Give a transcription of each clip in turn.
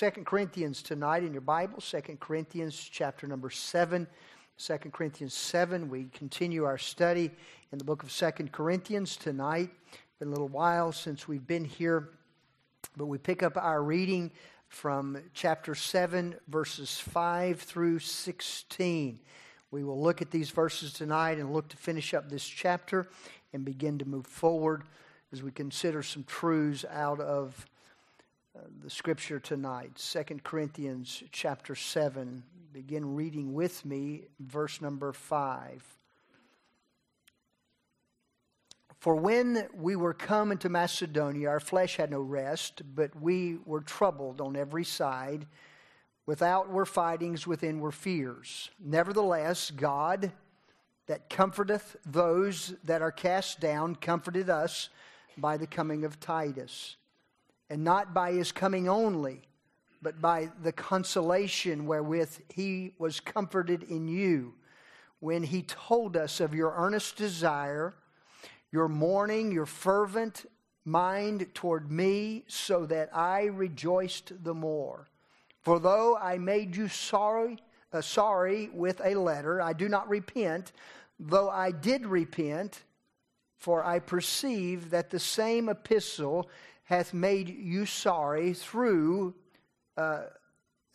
Second Corinthians tonight in your Bible, Second Corinthians chapter number 7. 2 Corinthians 7. We continue our study in the book of Second Corinthians tonight. Been a little while since we've been here, but we pick up our reading from chapter 7, verses 5 through 16. We will look at these verses tonight and look to finish up this chapter and begin to move forward as we consider some truths out of the scripture tonight. Second Corinthians chapter 7. Begin reading with me, verse number 5. For when we were come into Macedonia, our flesh had no rest, but we were troubled on every side. Without were fightings, within were fears. Nevertheless, God, that comforteth those that are cast down, comforted us by the coming of Titus and not by his coming only, but by the consolation wherewith he was comforted in you, when he told us of your earnest desire, your mourning, your fervent mind toward me, so that I rejoiced the more. For though I made you sorry, uh, sorry with a letter, I do not repent, though I did repent, for I perceive that the same epistle hath made you sorry through, uh,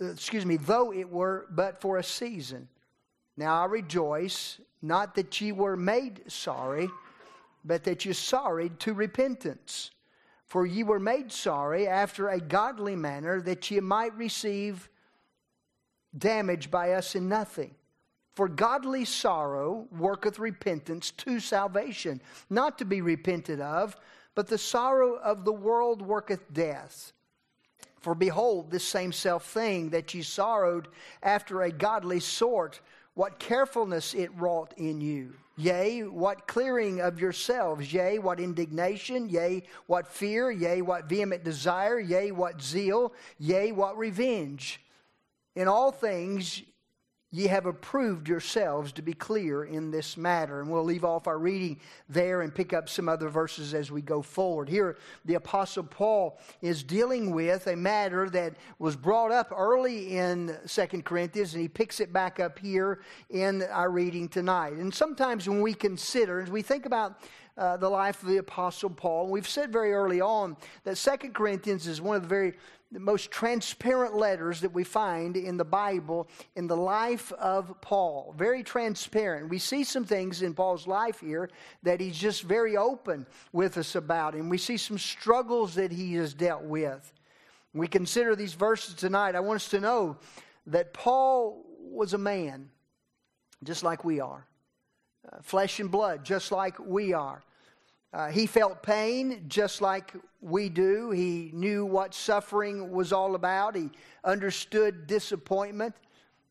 excuse me, though it were but for a season. Now I rejoice, not that ye were made sorry, but that ye sorried to repentance. For ye were made sorry after a godly manner, that ye might receive damage by us in nothing. For godly sorrow worketh repentance to salvation, not to be repented of, but the sorrow of the world worketh death. For behold, this same self thing that ye sorrowed after a godly sort, what carefulness it wrought in you. Yea, what clearing of yourselves, yea, what indignation, yea, what fear, yea, what vehement desire, yea, what zeal, yea, what revenge. In all things ye have approved yourselves to be clear in this matter. And we'll leave off our reading there and pick up some other verses as we go forward. Here, the Apostle Paul is dealing with a matter that was brought up early in Second Corinthians, and he picks it back up here in our reading tonight. And sometimes when we consider, as we think about uh, the life of the Apostle Paul. And We've said very early on that Second Corinthians is one of the very the most transparent letters that we find in the Bible in the life of Paul. Very transparent. We see some things in Paul's life here that he's just very open with us about, and we see some struggles that he has dealt with. We consider these verses tonight. I want us to know that Paul was a man, just like we are, flesh and blood, just like we are. Uh, he felt pain just like we do. He knew what suffering was all about. He understood disappointment.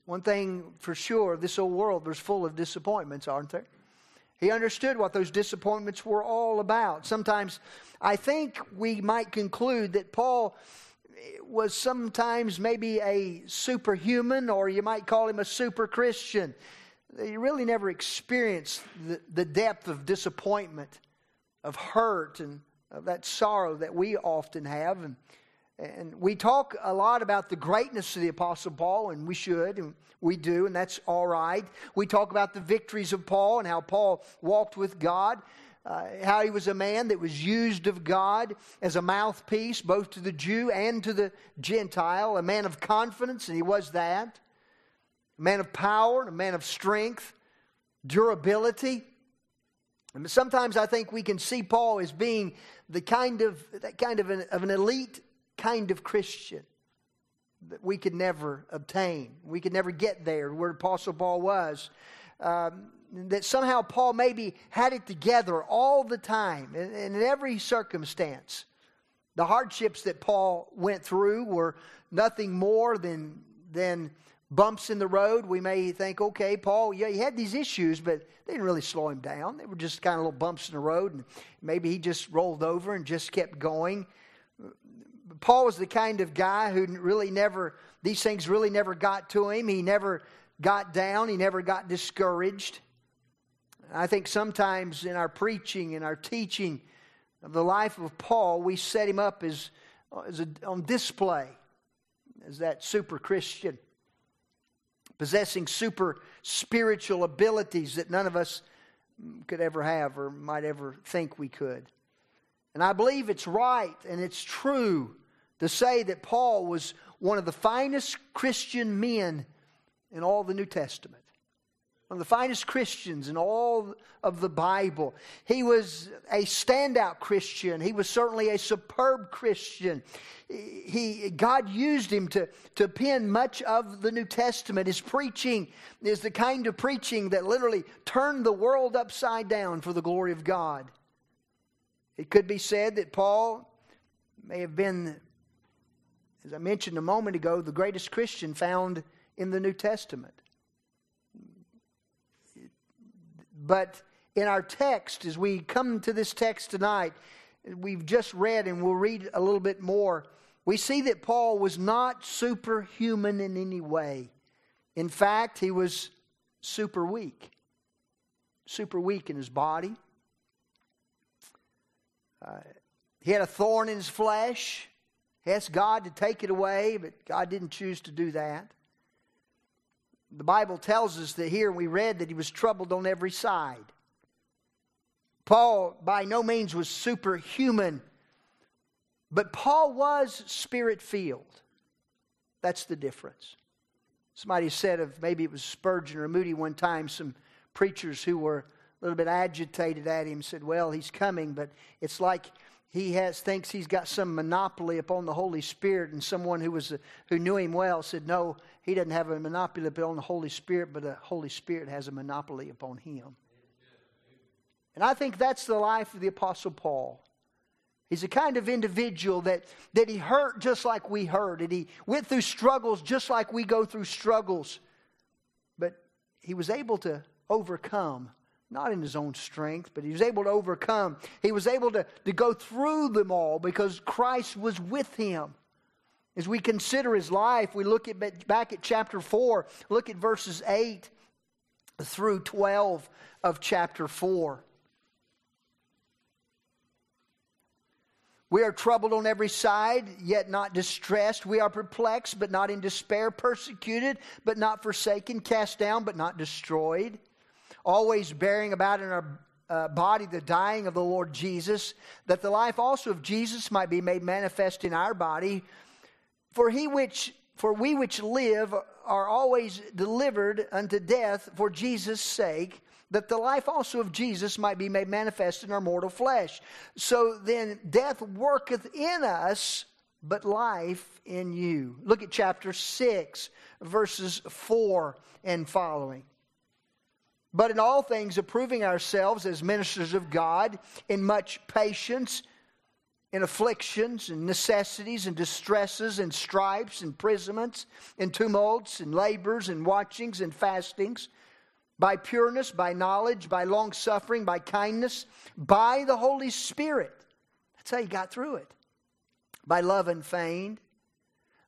One thing for sure, this old world is full of disappointments, aren't there? He understood what those disappointments were all about. Sometimes I think we might conclude that Paul was sometimes maybe a superhuman, or you might call him a super Christian. He really never experienced the, the depth of disappointment of hurt and of that sorrow that we often have. And, and we talk a lot about the greatness of the Apostle Paul, and we should, and we do, and that's all right. We talk about the victories of Paul and how Paul walked with God. Uh, how he was a man that was used of God as a mouthpiece, both to the Jew and to the Gentile, a man of confidence, and he was that, a man of power, and a man of strength, durability. Sometimes I think we can see Paul as being the kind of that kind of an, of an elite kind of Christian that we could never obtain. We could never get there where Apostle Paul was. Um, that somehow Paul maybe had it together all the time and in every circumstance. The hardships that Paul went through were nothing more than, than bumps in the road, we may think, okay, Paul, yeah, he had these issues, but they didn't really slow him down. They were just kind of little bumps in the road, and maybe he just rolled over and just kept going. Paul was the kind of guy who really never, these things really never got to him. He never got down, he never got discouraged. I think sometimes in our preaching and our teaching of the life of Paul, we set him up as, as a, on display as that super Christian, possessing super spiritual abilities that none of us could ever have or might ever think we could. And I believe it's right and it's true to say that Paul was one of the finest Christian men in all the New Testament. One of the finest Christians in all of the Bible. He was a standout Christian. He was certainly a superb Christian. He, God used him to, to pen much of the New Testament. His preaching is the kind of preaching that literally turned the world upside down for the glory of God. It could be said that Paul may have been, as I mentioned a moment ago, the greatest Christian found in the New Testament. But in our text, as we come to this text tonight, we've just read and we'll read a little bit more. We see that Paul was not superhuman in any way. In fact, he was super weak. Super weak in his body, uh, he had a thorn in his flesh. He asked God to take it away, but God didn't choose to do that. The Bible tells us that here we read that he was troubled on every side. Paul, by no means, was superhuman, but Paul was spirit filled. That's the difference. Somebody said of maybe it was Spurgeon or Moody one time, some preachers who were a little bit agitated at him, said, Well, he's coming, but it's like he has thinks he's got some monopoly upon the Holy Spirit, and someone who was who knew him well said, "No, he doesn't have a monopoly upon the Holy Spirit, but the Holy Spirit has a monopoly upon him." And I think that's the life of the Apostle Paul. He's a kind of individual that, that he hurt just like we hurt, and he went through struggles just like we go through struggles. But he was able to overcome not in his own strength, but he was able to overcome. He was able to, to go through them all because Christ was with him. As we consider his life, we look at back at chapter 4, look at verses 8 through 12 of chapter 4. We are troubled on every side, yet not distressed. We are perplexed, but not in despair, persecuted, but not forsaken, cast down, but not destroyed always bearing about in our uh, body the dying of the Lord Jesus, that the life also of Jesus might be made manifest in our body. For he which for we which live are always delivered unto death for Jesus' sake, that the life also of Jesus might be made manifest in our mortal flesh. So then death worketh in us, but life in you. Look at chapter 6, verses 4 and following but in all things approving ourselves as ministers of God, in much patience, in afflictions, and necessities, and distresses, and stripes, imprisonments, and tumults, and labors, and watchings, and fastings, by pureness, by knowledge, by long suffering, by kindness, by the Holy Spirit. That's how you got through it. By love and feigned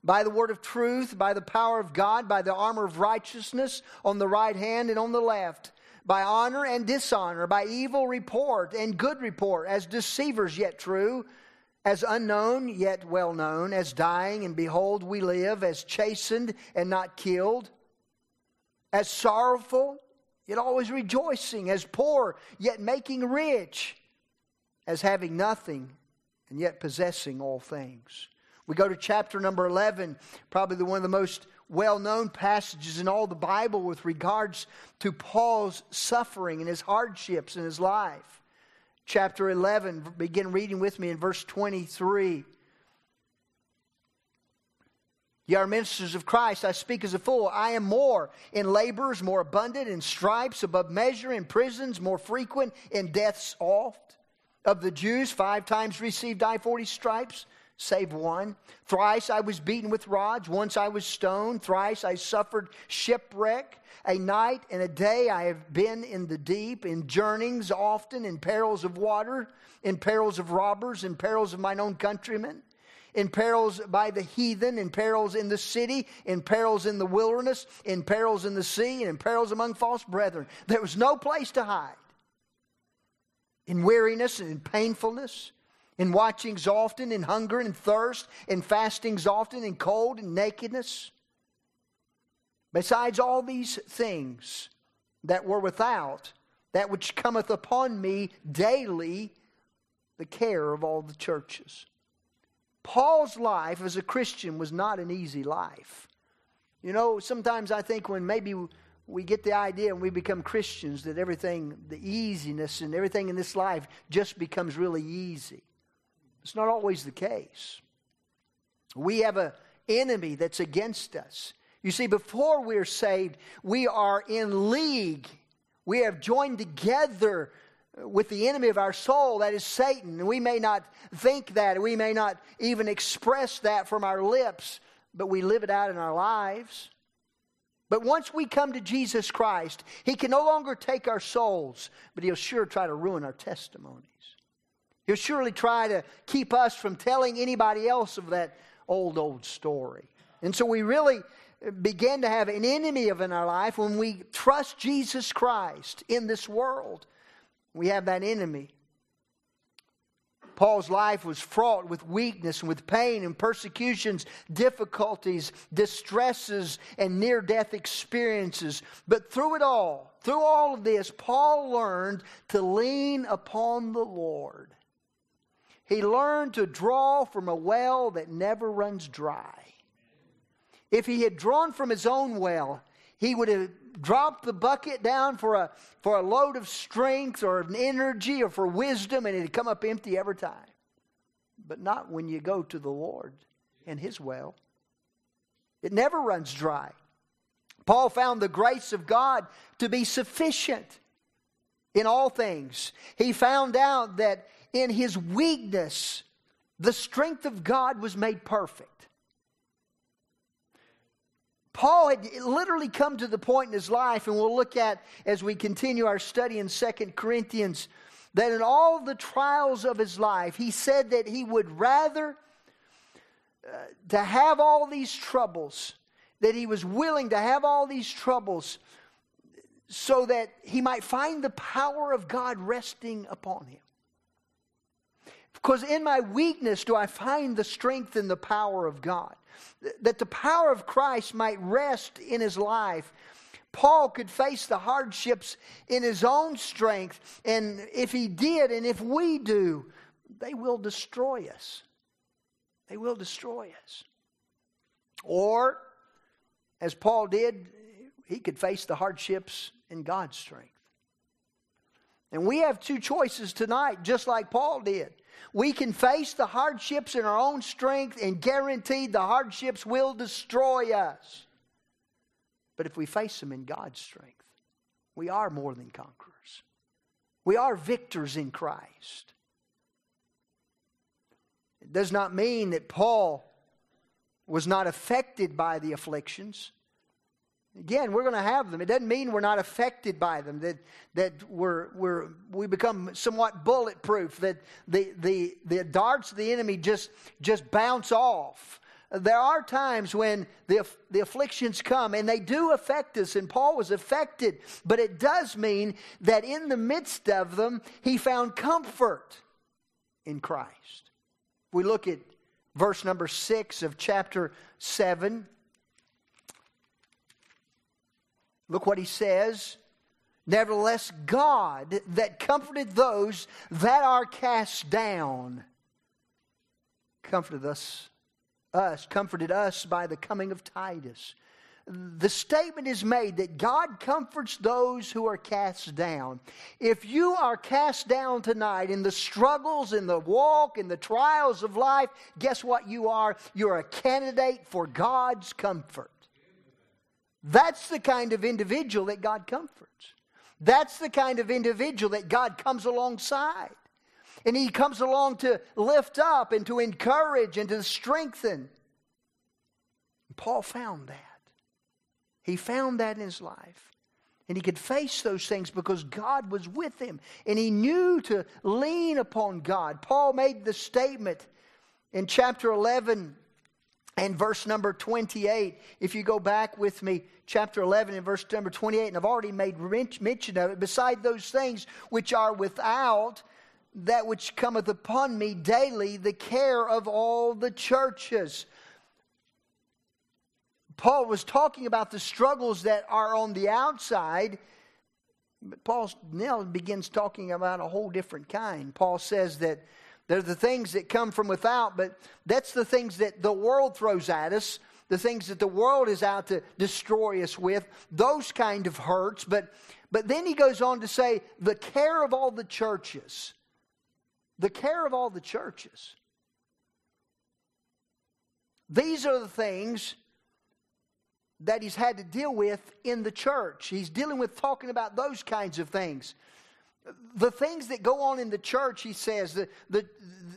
by the word of truth, by the power of God, by the armor of righteousness on the right hand and on the left by honor and dishonor, by evil report and good report, as deceivers yet true, as unknown yet well known, as dying and behold we live, as chastened and not killed, as sorrowful yet always rejoicing, as poor yet making rich, as having nothing and yet possessing all things. We go to chapter number 11, probably the one of the most well known passages in all the Bible with regards to Paul's suffering and his hardships in his life. Chapter 11, begin reading with me in verse 23. Ye are ministers of Christ. I speak as a fool. I am more in labors, more abundant in stripes, above measure in prisons, more frequent in deaths oft. Of the Jews, five times received I forty stripes save one. Thrice I was beaten with rods. Once I was stoned. Thrice I suffered shipwreck. A night and a day I have been in the deep, in journeyings often, in perils of water, in perils of robbers, in perils of mine own countrymen, in perils by the heathen, in perils in the city, in perils in the wilderness, in perils in the sea, and in perils among false brethren. There was no place to hide. In weariness and in painfulness in watchings often, in hunger and thirst, in fastings often, in cold and nakedness. Besides all these things that were without, that which cometh upon me daily, the care of all the churches. Paul's life as a Christian was not an easy life. You know, sometimes I think when maybe we get the idea and we become Christians that everything, the easiness and everything in this life just becomes really easy. It's not always the case. We have an enemy that's against us. You see, before we're saved, we are in league. We have joined together with the enemy of our soul, that is Satan. We may not think that, we may not even express that from our lips, but we live it out in our lives. But once we come to Jesus Christ, He can no longer take our souls, but He'll sure try to ruin our testimonies. He'll surely try to keep us from telling anybody else of that old, old story. And so we really begin to have an enemy of in our life when we trust Jesus Christ in this world. We have that enemy. Paul's life was fraught with weakness and with pain and persecutions, difficulties, distresses, and near death experiences. But through it all, through all of this, Paul learned to lean upon the Lord. He learned to draw from a well that never runs dry. If he had drawn from his own well, he would have dropped the bucket down for a, for a load of strength or an energy or for wisdom, and it'd come up empty every time. But not when you go to the Lord and his well. It never runs dry. Paul found the grace of God to be sufficient in all things. He found out that in his weakness, the strength of God was made perfect. Paul had literally come to the point in his life, and we'll look at as we continue our study in Second Corinthians, that in all the trials of his life, he said that he would rather uh, to have all these troubles, that he was willing to have all these troubles so that he might find the power of God resting upon him. Because in my weakness do I find the strength and the power of God. That the power of Christ might rest in his life. Paul could face the hardships in his own strength, and if he did, and if we do, they will destroy us. They will destroy us. Or, as Paul did, he could face the hardships in God's strength. And we have two choices tonight, just like Paul did. We can face the hardships in our own strength and guaranteed the hardships will destroy us. But if we face them in God's strength, we are more than conquerors. We are victors in Christ. It does not mean that Paul was not affected by the afflictions. Again, we're going to have them. It doesn't mean we're not affected by them, that, that we're, we're, we become somewhat bulletproof, that the, the, the darts of the enemy just, just bounce off. There are times when the, the afflictions come and they do affect us, and Paul was affected, but it does mean that in the midst of them, he found comfort in Christ. We look at verse number six of chapter 7. Look what he says. Nevertheless, God that comforted those that are cast down comforted us, us, comforted us by the coming of Titus. The statement is made that God comforts those who are cast down. If you are cast down tonight in the struggles, in the walk, in the trials of life, guess what you are? You're a candidate for God's comfort. That's the kind of individual that God comforts. That's the kind of individual that God comes alongside. And He comes along to lift up and to encourage and to strengthen. Paul found that. He found that in his life. And he could face those things because God was with him. And he knew to lean upon God. Paul made the statement in chapter 11 and verse number 28. If you go back with me chapter 11 and verse number 28, and I've already made mention of it. Beside those things which are without, that which cometh upon me daily, the care of all the churches. Paul was talking about the struggles that are on the outside, but Paul now begins talking about a whole different kind. Paul says that they're the things that come from without, but that's the things that the world throws at us, the things that the world is out to destroy us with, those kind of hurts. But, but then he goes on to say, the care of all the churches. The care of all the churches. These are the things that he's had to deal with in the church. He's dealing with talking about those kinds of things. The things that go on in the church, he says, the, the,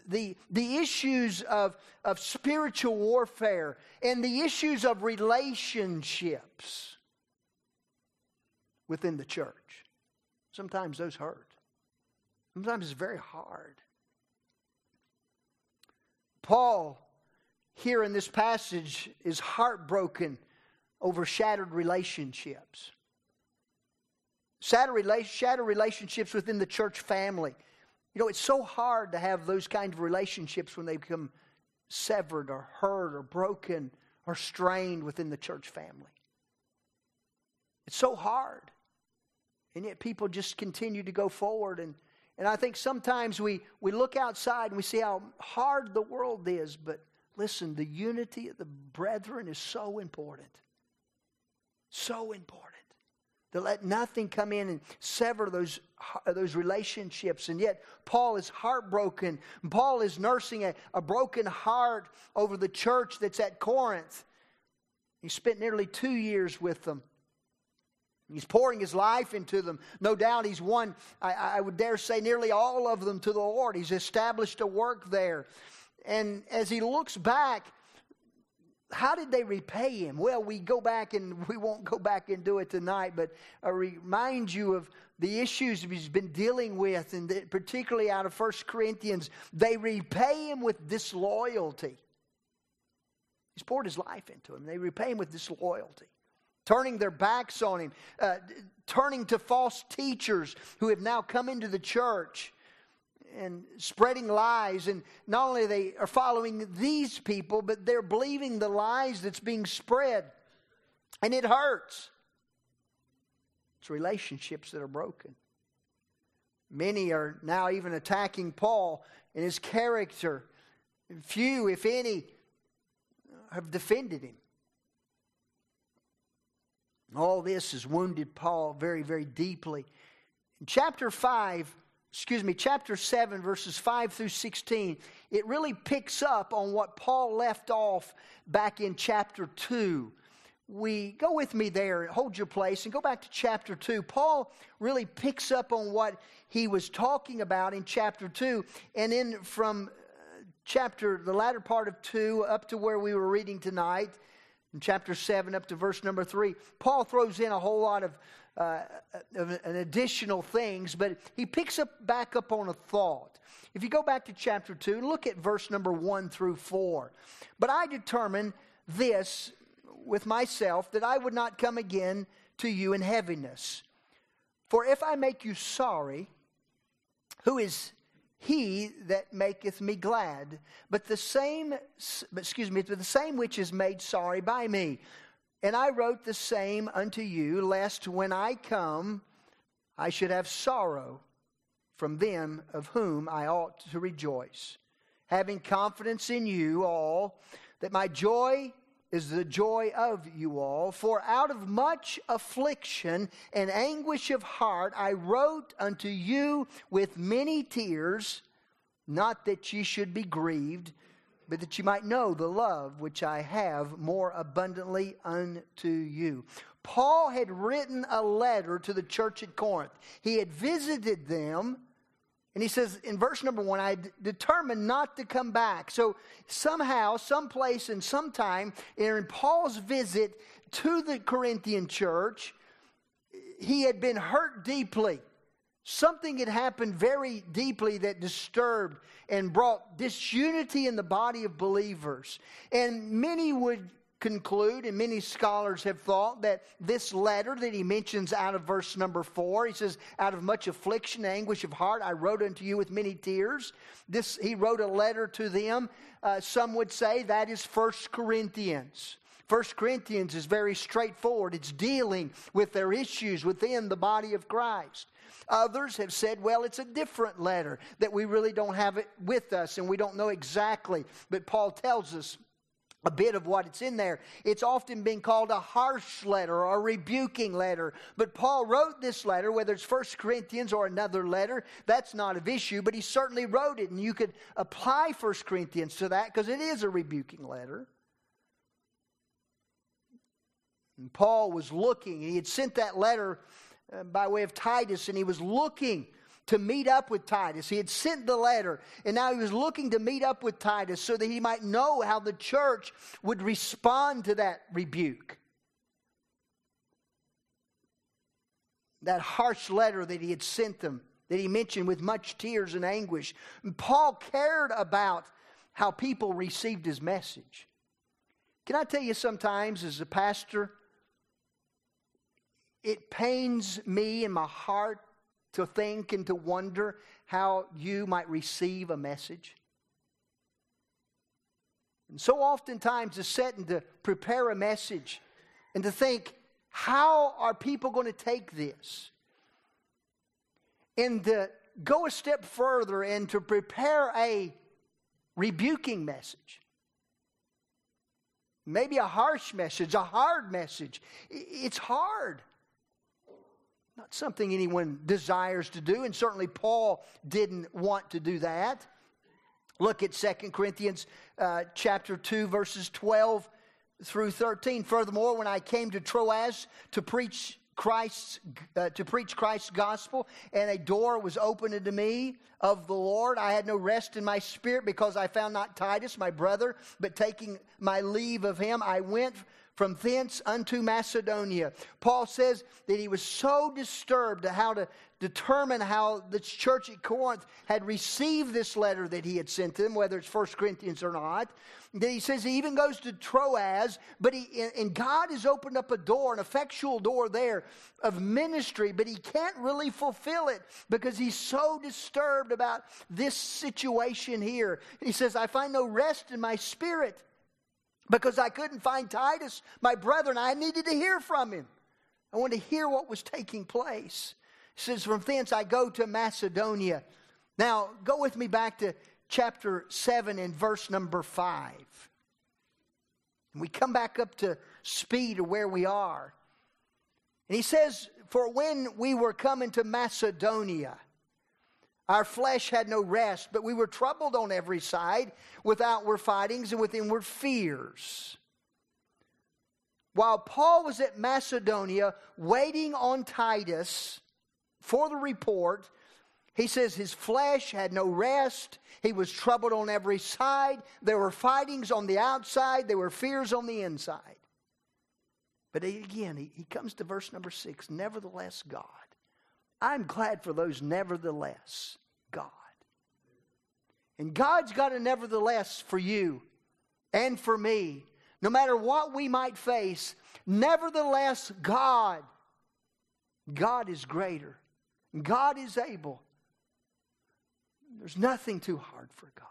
the, the issues of, of spiritual warfare and the issues of relationships within the church. Sometimes those hurt. Sometimes it's very hard. Paul, here in this passage, is heartbroken over shattered relationships. Shattered, relationships within the church family. You know, it's so hard to have those kind of relationships when they become severed or hurt or broken or strained within the church family. It's so hard. And yet people just continue to go forward. And, and I think sometimes we, we look outside and we see how hard the world is. But listen, the unity of the brethren is so important. So important. To let nothing come in and sever those, uh, those relationships. And yet, Paul is heartbroken. Paul is nursing a, a broken heart over the church that's at Corinth. He spent nearly two years with them. He's pouring his life into them. No doubt he's won, I, I, would dare say, nearly all of them to the Lord. He's established a work there. And as he looks back, how did they repay him? Well, we go back and we won't go back and do it tonight, but I remind you of the issues he's been dealing with, and particularly out of First Corinthians. They repay him with disloyalty. He's poured his life into him. They repay him with disloyalty, turning their backs on him, uh, turning to false teachers who have now come into the church and spreading lies. And not only they are following these people, but they're believing the lies that's being spread. And it hurts. It's relationships that are broken. Many are now even attacking Paul and his character. Few, if any, have defended him. All this has wounded Paul very, very deeply. In chapter 5, excuse me, chapter 7, verses 5 through 16, it really picks up on what Paul left off back in chapter 2. We go with me there, hold your place, and go back to chapter 2. Paul really picks up on what he was talking about in chapter 2, and then from uh, chapter, the latter part of 2, up to where we were reading tonight, in chapter 7 up to verse number 3, Paul throws in a whole lot of uh, an additional things, but he picks up back up on a thought. If you go back to chapter 2, look at verse number 1 through 4. But I determined this with myself that I would not come again to you in heaviness. For if I make you sorry, who is he that maketh me glad, but the same, excuse me, but the same which is made sorry by me. And I wrote the same unto you, lest when I come, I should have sorrow from them of whom I ought to rejoice, having confidence in you all, that my joy is the joy of you all. For out of much affliction and anguish of heart I wrote unto you with many tears, not that ye should be grieved but that you might know the love which I have more abundantly unto you. Paul had written a letter to the church at Corinth. He had visited them, and he says in verse number one, I determined not to come back. So somehow, someplace, and sometime in Paul's visit to the Corinthian church, he had been hurt deeply. Something had happened very deeply that disturbed and brought disunity in the body of believers. And many would conclude, and many scholars have thought, that this letter that he mentions out of verse number four, he says, Out of much affliction, anguish of heart, I wrote unto you with many tears. This he wrote a letter to them. Uh, some would say that is First Corinthians. First Corinthians is very straightforward. It's dealing with their issues within the body of Christ. Others have said, well, it's a different letter, that we really don't have it with us and we don't know exactly. But Paul tells us a bit of what it's in there. It's often been called a harsh letter or a rebuking letter. But Paul wrote this letter, whether it's First Corinthians or another letter, that's not of issue, but he certainly wrote it. And you could apply First Corinthians to that because it is a rebuking letter. And Paul was looking, he had sent that letter uh, by way of Titus, and he was looking to meet up with Titus. He had sent the letter, and now he was looking to meet up with Titus so that he might know how the church would respond to that rebuke. That harsh letter that he had sent them, that he mentioned with much tears and anguish. And Paul cared about how people received his message. Can I tell you sometimes, as a pastor, it pains me in my heart to think and to wonder how you might receive a message. And so oftentimes to sit and to prepare a message and to think, how are people going to take this? And to go a step further and to prepare a rebuking message. Maybe a harsh message, a hard message. It's hard. Not something anyone desires to do, and certainly Paul didn't want to do that. Look at 2 Corinthians uh, chapter 2, verses 12 through 13. Furthermore, when I came to Troas to preach Christ's uh, to preach Christ's gospel, and a door was opened unto me of the Lord. I had no rest in my spirit because I found not Titus, my brother, but taking my leave of him, I went from thence unto Macedonia. Paul says that he was so disturbed how to determine how the church at Corinth had received this letter that he had sent them, whether it's First Corinthians or not. That he says he even goes to Troas, but he and God has opened up a door, an effectual door there of ministry, but he can't really fulfill it because he's so disturbed about this situation here. He says, I find no rest in my spirit because I couldn't find Titus, my brother, and I needed to hear from him. I wanted to hear what was taking place. He says, From thence I go to Macedonia. Now, go with me back to chapter 7 and verse number 5. And we come back up to speed of where we are. And he says, For when we were coming to Macedonia, our flesh had no rest, but we were troubled on every side with outward fightings and with inward fears. While Paul was at Macedonia waiting on Titus for the report, he says his flesh had no rest. He was troubled on every side. There were fightings on the outside, there were fears on the inside. But again, he, he comes to verse number six Nevertheless, God. I'm glad for those nevertheless. God. And God's got a nevertheless for you and for me. No matter what we might face, nevertheless, God, God is greater. God is able. There's nothing too hard for God.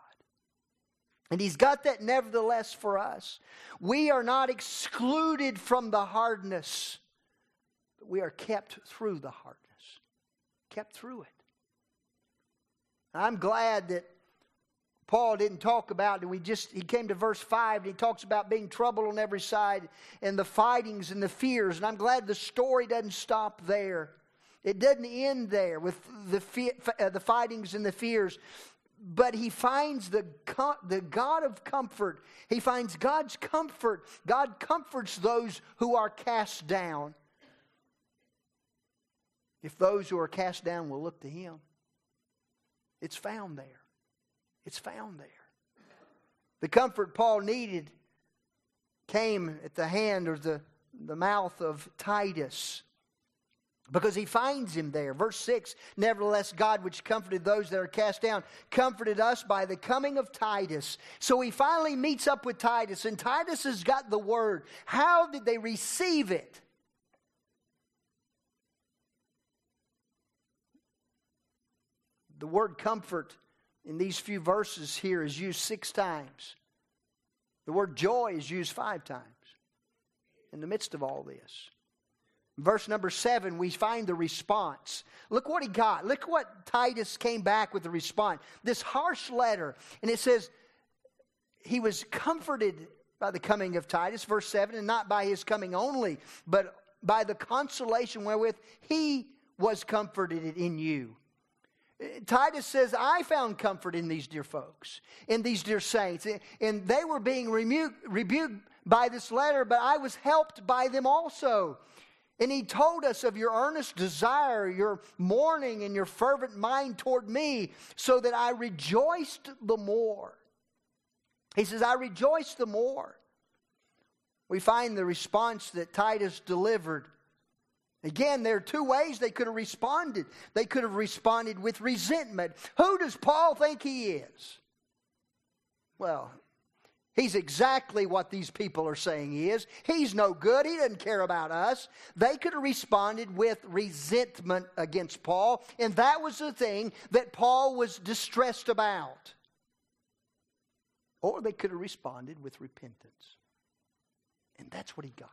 And He's got that nevertheless for us. We are not excluded from the hardness, but we are kept through the hardness, kept through it. I'm glad that Paul didn't talk about. We just he came to verse 5 and he talks about being troubled on every side and the fightings and the fears. And I'm glad the story doesn't stop there. It doesn't end there with the uh, the fightings and the fears. But he finds the, the God of comfort. He finds God's comfort. God comforts those who are cast down. If those who are cast down will look to him. It's found there. It's found there. The comfort Paul needed came at the hand or the, the mouth of Titus. because he finds him there. Verse 6 Nevertheless, God, which comforted those that are cast down, comforted us by the coming of Titus. So he finally meets up with Titus, and Titus has got the word. How did they receive it? The word comfort in these few verses here is used six times. The word joy is used five times in the midst of all this. Verse number seven, we find the response. Look what he got. Look what Titus came back with the response. This harsh letter. And it says, he was comforted by the coming of Titus, verse 7, and not by his coming only, but by the consolation wherewith he was comforted in you. Titus says, I found comfort in these dear folks, in these dear saints. And they were being rebuked by this letter, but I was helped by them also. And he told us of your earnest desire, your mourning, and your fervent mind toward me, so that I rejoiced the more. He says, I rejoiced the more. We find the response that Titus delivered. Again, there are two ways they could have responded. They could have responded with resentment. Who does Paul think he is? Well, He's exactly what these people are saying he is. He's no good. He doesn't care about us. They could have responded with resentment against Paul, and that was the thing that Paul was distressed about. Or they could have responded with repentance. And that's what he got.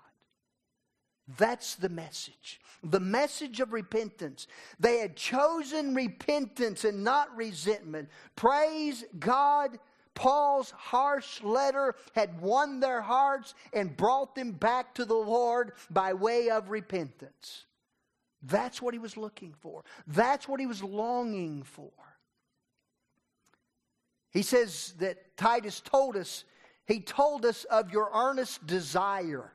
That's the message. The message of repentance. They had chosen repentance and not resentment. Praise God Paul's harsh letter had won their hearts and brought them back to the Lord by way of repentance. That's what he was looking for. That's what he was longing for. He says that Titus told us, he told us of your earnest desire.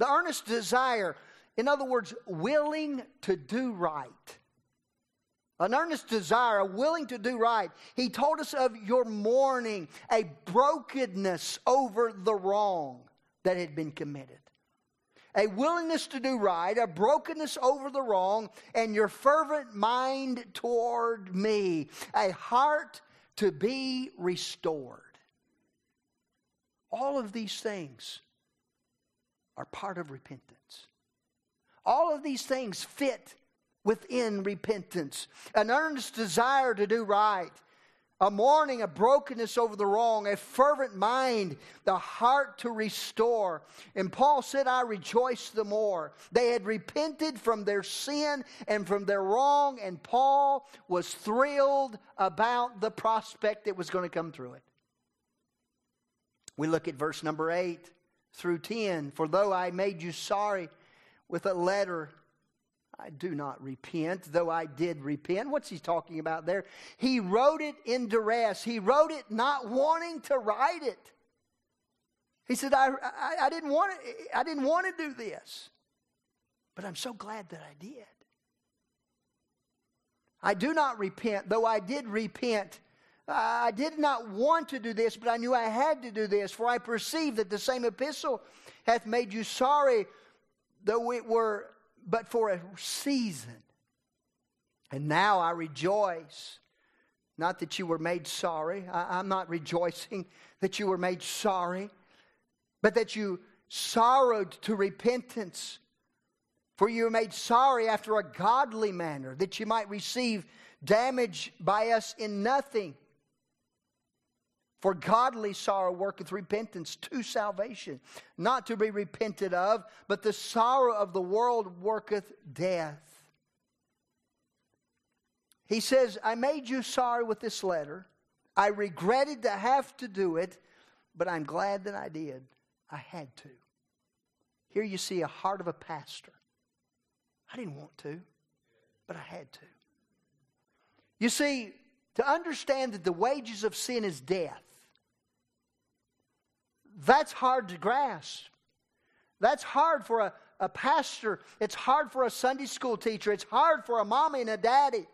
The earnest desire, in other words, willing to do right an earnest desire, a willing to do right. He told us of your mourning, a brokenness over the wrong that had been committed. A willingness to do right, a brokenness over the wrong, and your fervent mind toward me, a heart to be restored. All of these things are part of repentance. All of these things fit within repentance, an earnest desire to do right, a mourning, a brokenness over the wrong, a fervent mind, the heart to restore. And Paul said, I rejoice the more. They had repented from their sin and from their wrong, and Paul was thrilled about the prospect that was going to come through it. We look at verse number 8 through 10. For though I made you sorry with a letter, I do not repent, though I did repent. What's he talking about there? He wrote it in duress. He wrote it not wanting to write it. He said, I, I, I didn't want to, I didn't want to do this, but I'm so glad that I did. I do not repent, though I did repent. I did not want to do this, but I knew I had to do this, for I perceive that the same epistle hath made you sorry, though it were but for a season. And now I rejoice. Not that you were made sorry. I, am not rejoicing that you were made sorry, but that you sorrowed to repentance. For you were made sorry after a godly manner, that you might receive damage by us in nothing. For godly sorrow worketh repentance to salvation, not to be repented of, but the sorrow of the world worketh death. He says, I made you sorry with this letter. I regretted to have to do it, but I'm glad that I did. I had to. Here you see a heart of a pastor. I didn't want to, but I had to. You see, to understand that the wages of sin is death, that's hard to grasp. That's hard for a, a pastor. It's hard for a Sunday school teacher. It's hard for a mommy and a daddy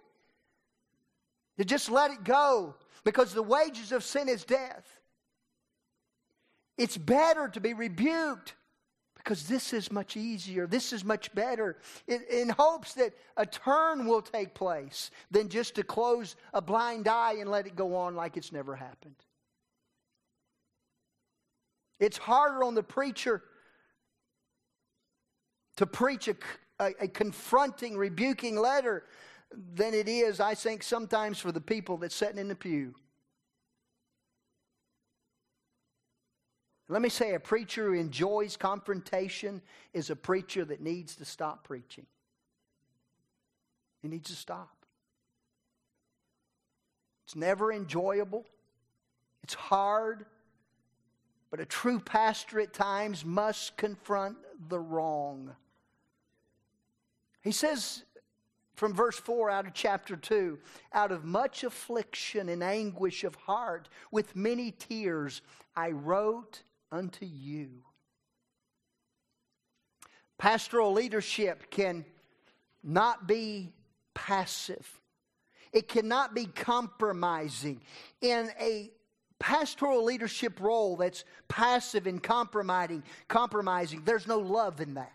to just let it go because the wages of sin is death. It's better to be rebuked because this is much easier, this is much better, in, in, hopes that a turn will take place than just to close a blind eye and let it go on like it's never happened. It's harder on the preacher to preach a, a, a confronting, rebuking letter than it is, I think, sometimes for the people that's sitting in the pew. Let me say a preacher who enjoys confrontation is a preacher that needs to stop preaching. He needs to stop. It's never enjoyable, it's hard, but a true pastor at times must confront the wrong. He says from verse 4 out of chapter 2 out of much affliction and anguish of heart, with many tears, I wrote unto you. Pastoral leadership can not be passive. It cannot be compromising. In a pastoral leadership role that's passive and compromising, compromising, there's no love in that.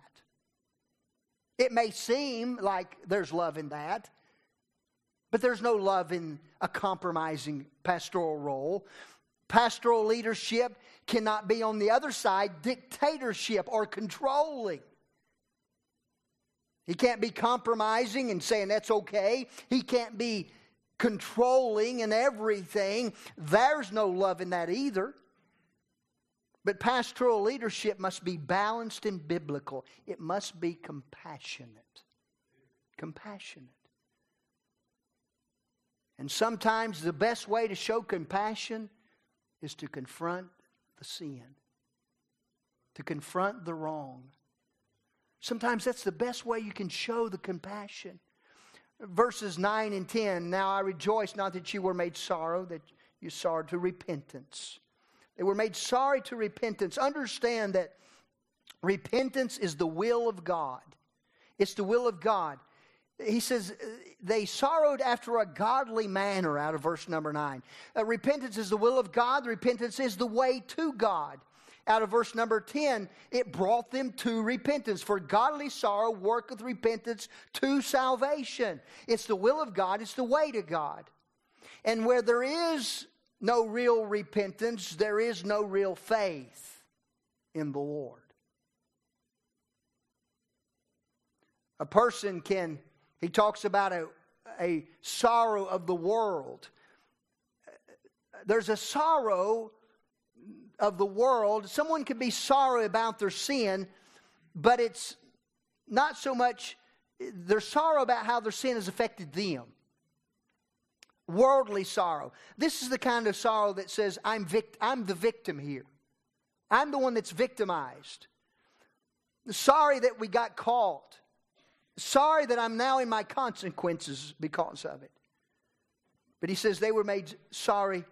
It may seem like there's love in that, but there's no love in a compromising pastoral role. Pastoral leadership cannot be on the other side dictatorship or controlling. He can't be compromising and saying that's okay. He can't be controlling and everything. There's no love in that either. But pastoral leadership must be balanced and biblical, it must be compassionate. Compassionate. And sometimes the best way to show compassion is to confront the sin, to confront the wrong. Sometimes that's the best way you can show the compassion. Verses 9 and 10 Now I rejoice not that you were made sorrow, that you sorrowed to repentance. They were made sorry to repentance. Understand that repentance is the will of God. It's the will of God he says they sorrowed after a godly manner out of verse number 9 uh, repentance is the will of god repentance is the way to god out of verse number 10 it brought them to repentance. For godly sorrow worketh repentance to salvation. It's the will of god it's the way to god. And where there is no real repentance there is no real faith in the lord. A person can he talks about a, a sorrow of the world. There's a sorrow of the world. Someone can be sorry about their sin, but it's not so much their sorrow about how their sin has affected them. Worldly sorrow. This is the kind of sorrow that says, I'm, vict- I'm the victim here. I'm the one that's victimized. Sorry that we got caught. Sorry that I'm now in my consequences because of it. But he says they were made sorry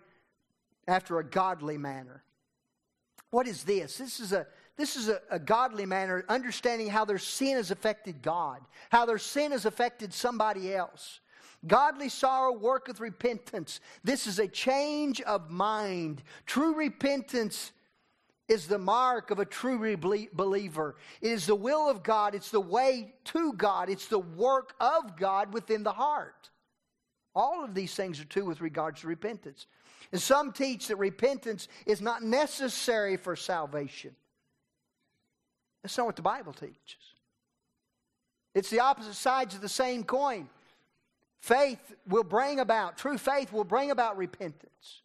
after a godly manner. What is this? This is a this is a, a, godly manner, understanding how their sin has affected God, how their sin has affected somebody else. Godly sorrow worketh repentance. This is a change of mind. True repentance is the mark of a true believer. It is the will of God, it's the way to God, it's the work of God within the heart. All of these things are true with regards to repentance. And some teach that repentance is not necessary for salvation. That's not what the Bible teaches. It's the opposite sides of the same coin. Faith will bring about, true faith will bring about repentance.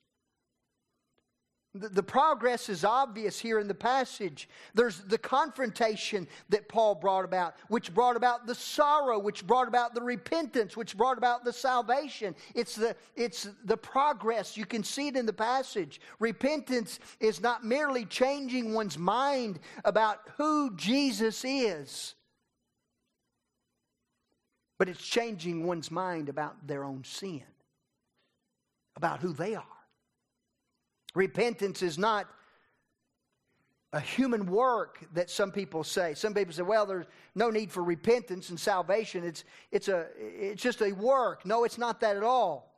The, progress is obvious here in the passage. There's the confrontation that Paul brought about, which brought about the sorrow, which brought about the repentance, which brought about the salvation. It's the, it's the progress. You can see it in the passage. Repentance is not merely changing one's mind about who Jesus is, but it's changing one's mind about their own sin, about who they are. Repentance is not a human work that some people say. Some people say, well, there's no need for repentance and salvation. It's, it's, a, it's just a work. No, it's not that at all.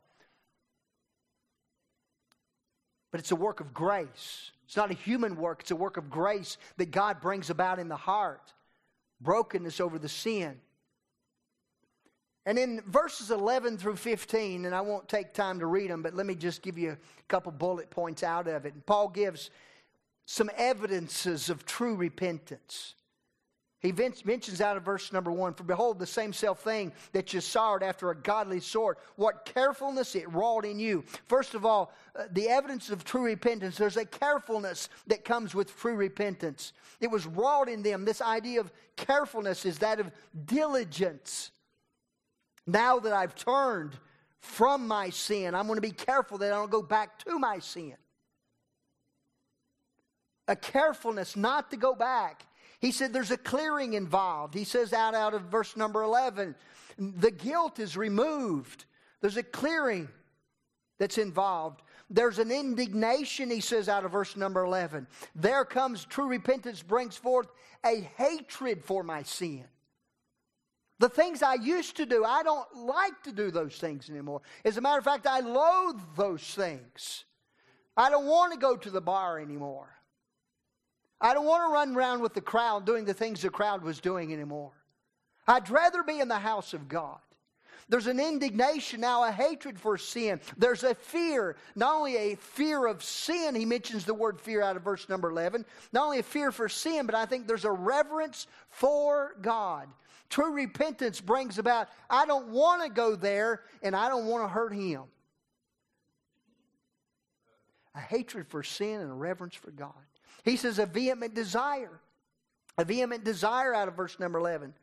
But it's a work of grace. It's not a human work, it's a work of grace that God brings about in the heart. Brokenness over the sin. And in verses 11 through 15, and I won't take time to read them, but let me just give you a couple bullet points out of it. And Paul gives some evidences of true repentance. He mentions out of verse number one For behold, the same self thing that you sought after a godly sort, what carefulness it wrought in you. First of all, uh, the evidence of true repentance, there's a carefulness that comes with true repentance. It was wrought in them. This idea of carefulness is that of diligence. Now that I've turned from my sin, I'm going to be careful that I don't go back to my sin. A carefulness not to go back. He said there's a clearing involved. He says out, out of verse number 11, the guilt is removed. There's a clearing that's involved. There's an indignation, he says out of verse number 11. There comes true repentance, brings forth a hatred for my sin. The things I used to do, I don't like to do those things anymore. As a matter of fact, I loathe those things. I don't want to go to the bar anymore. I don't want to run around with the crowd doing the things the crowd was doing anymore. I'd rather be in the house of God. There's an indignation now, a hatred for sin. There's a fear, not only a fear of sin, he mentions the word fear out of verse number 11, not only a fear for sin, but I think there's a reverence for God. True repentance brings about, I don't want to go there and I don't want to hurt him. A hatred for sin and a reverence for God. He says a vehement desire. A vehement desire out of verse number 11.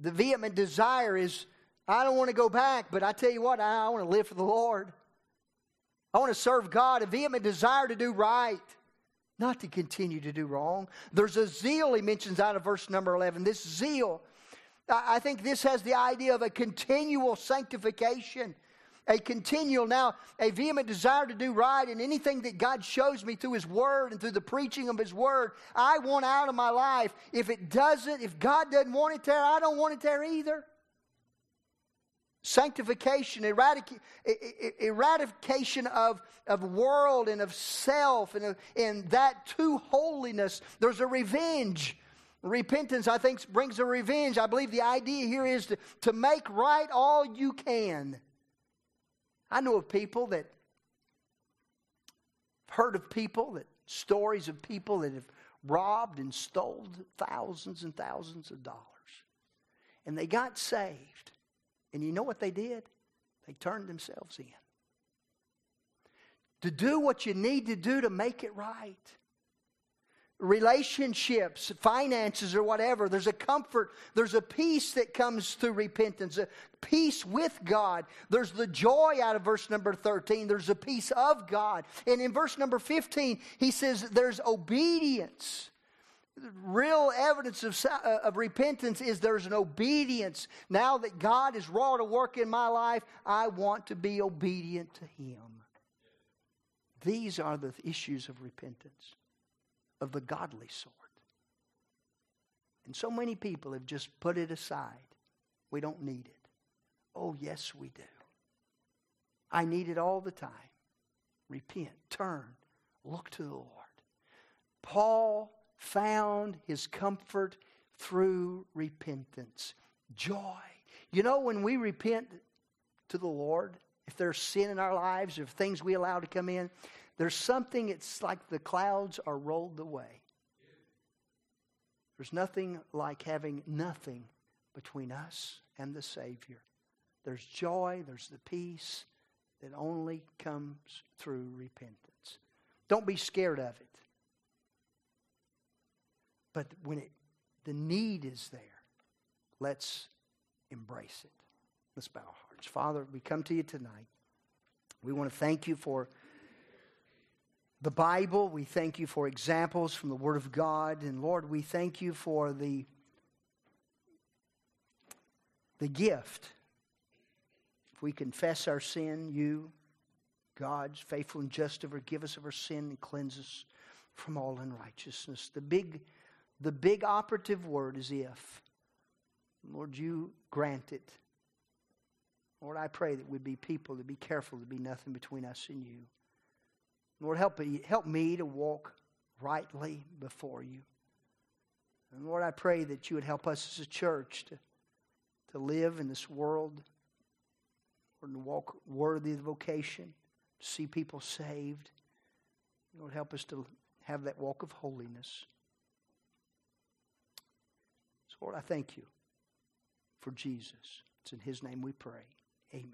The vehement desire is, I don't want to go back, but I tell you what, I, I want to live for the Lord. I want to serve God. A vehement desire to do right, not to continue to do wrong. There's a zeal he mentions out of verse number 11. This zeal, I think this has the idea of a continual sanctification a continual, now a vehement desire to do right and anything that God shows me through His Word and through the preaching of His Word, I want out of my life. If it doesn't, if God doesn't want it there, I don't want it there either. Sanctification, eradic- eradication of, of world and of self and, and that to holiness. There's a revenge. Repentance, I think, brings a revenge. I believe the idea here is to, to make right all you can. I know of people that heard of people that stories of people that have robbed and stole thousands and thousands of dollars. And they got saved. And you know what they did? They turned themselves in. To do what you need to do to make it right relationships, finances, or whatever. There's a comfort, there's a peace that comes through repentance, a peace with God. There's the joy out of verse number 13, there's a peace of God. And in verse number 15, he says there's obedience. Real evidence of, uh, of repentance is there's an obedience. Now that God has wrought a work in my life, I want to be obedient to Him. These are the issues of repentance of the godly sort. And so many people have just put it aside. We don't need it. Oh, yes, we do. I need it all the time. Repent, turn, look to the Lord. Paul found his comfort through repentance, joy. You know, when we repent to the Lord, if there's sin in our lives, if things we allow to come in, there's something, it's like the clouds are rolled away. There's nothing like having nothing between us and the Savior. There's joy, there's the peace that only comes through repentance. Don't be scared of it. But when it, the need is there, let's embrace it. Let's bow our hearts. Father, we come to you tonight. We want to thank you for the Bible. We thank you for examples from the Word of God. And Lord, we thank you for the, the gift. If we confess our sin, you, God's faithful and just forgive us of our sin and cleanse us from all unrighteousness. The big, the big operative word is if. Lord, you grant it. Lord, I pray that we'd be people to be careful to be nothing between us and you. Lord, help, help me to walk rightly before you. And Lord, I pray that you would help us as a church to, to live in this world, Lord, to walk worthy of vocation, to see people saved. Lord, help us to have that walk of holiness. Lord, I thank you for Jesus. It's in his name we pray. Amen.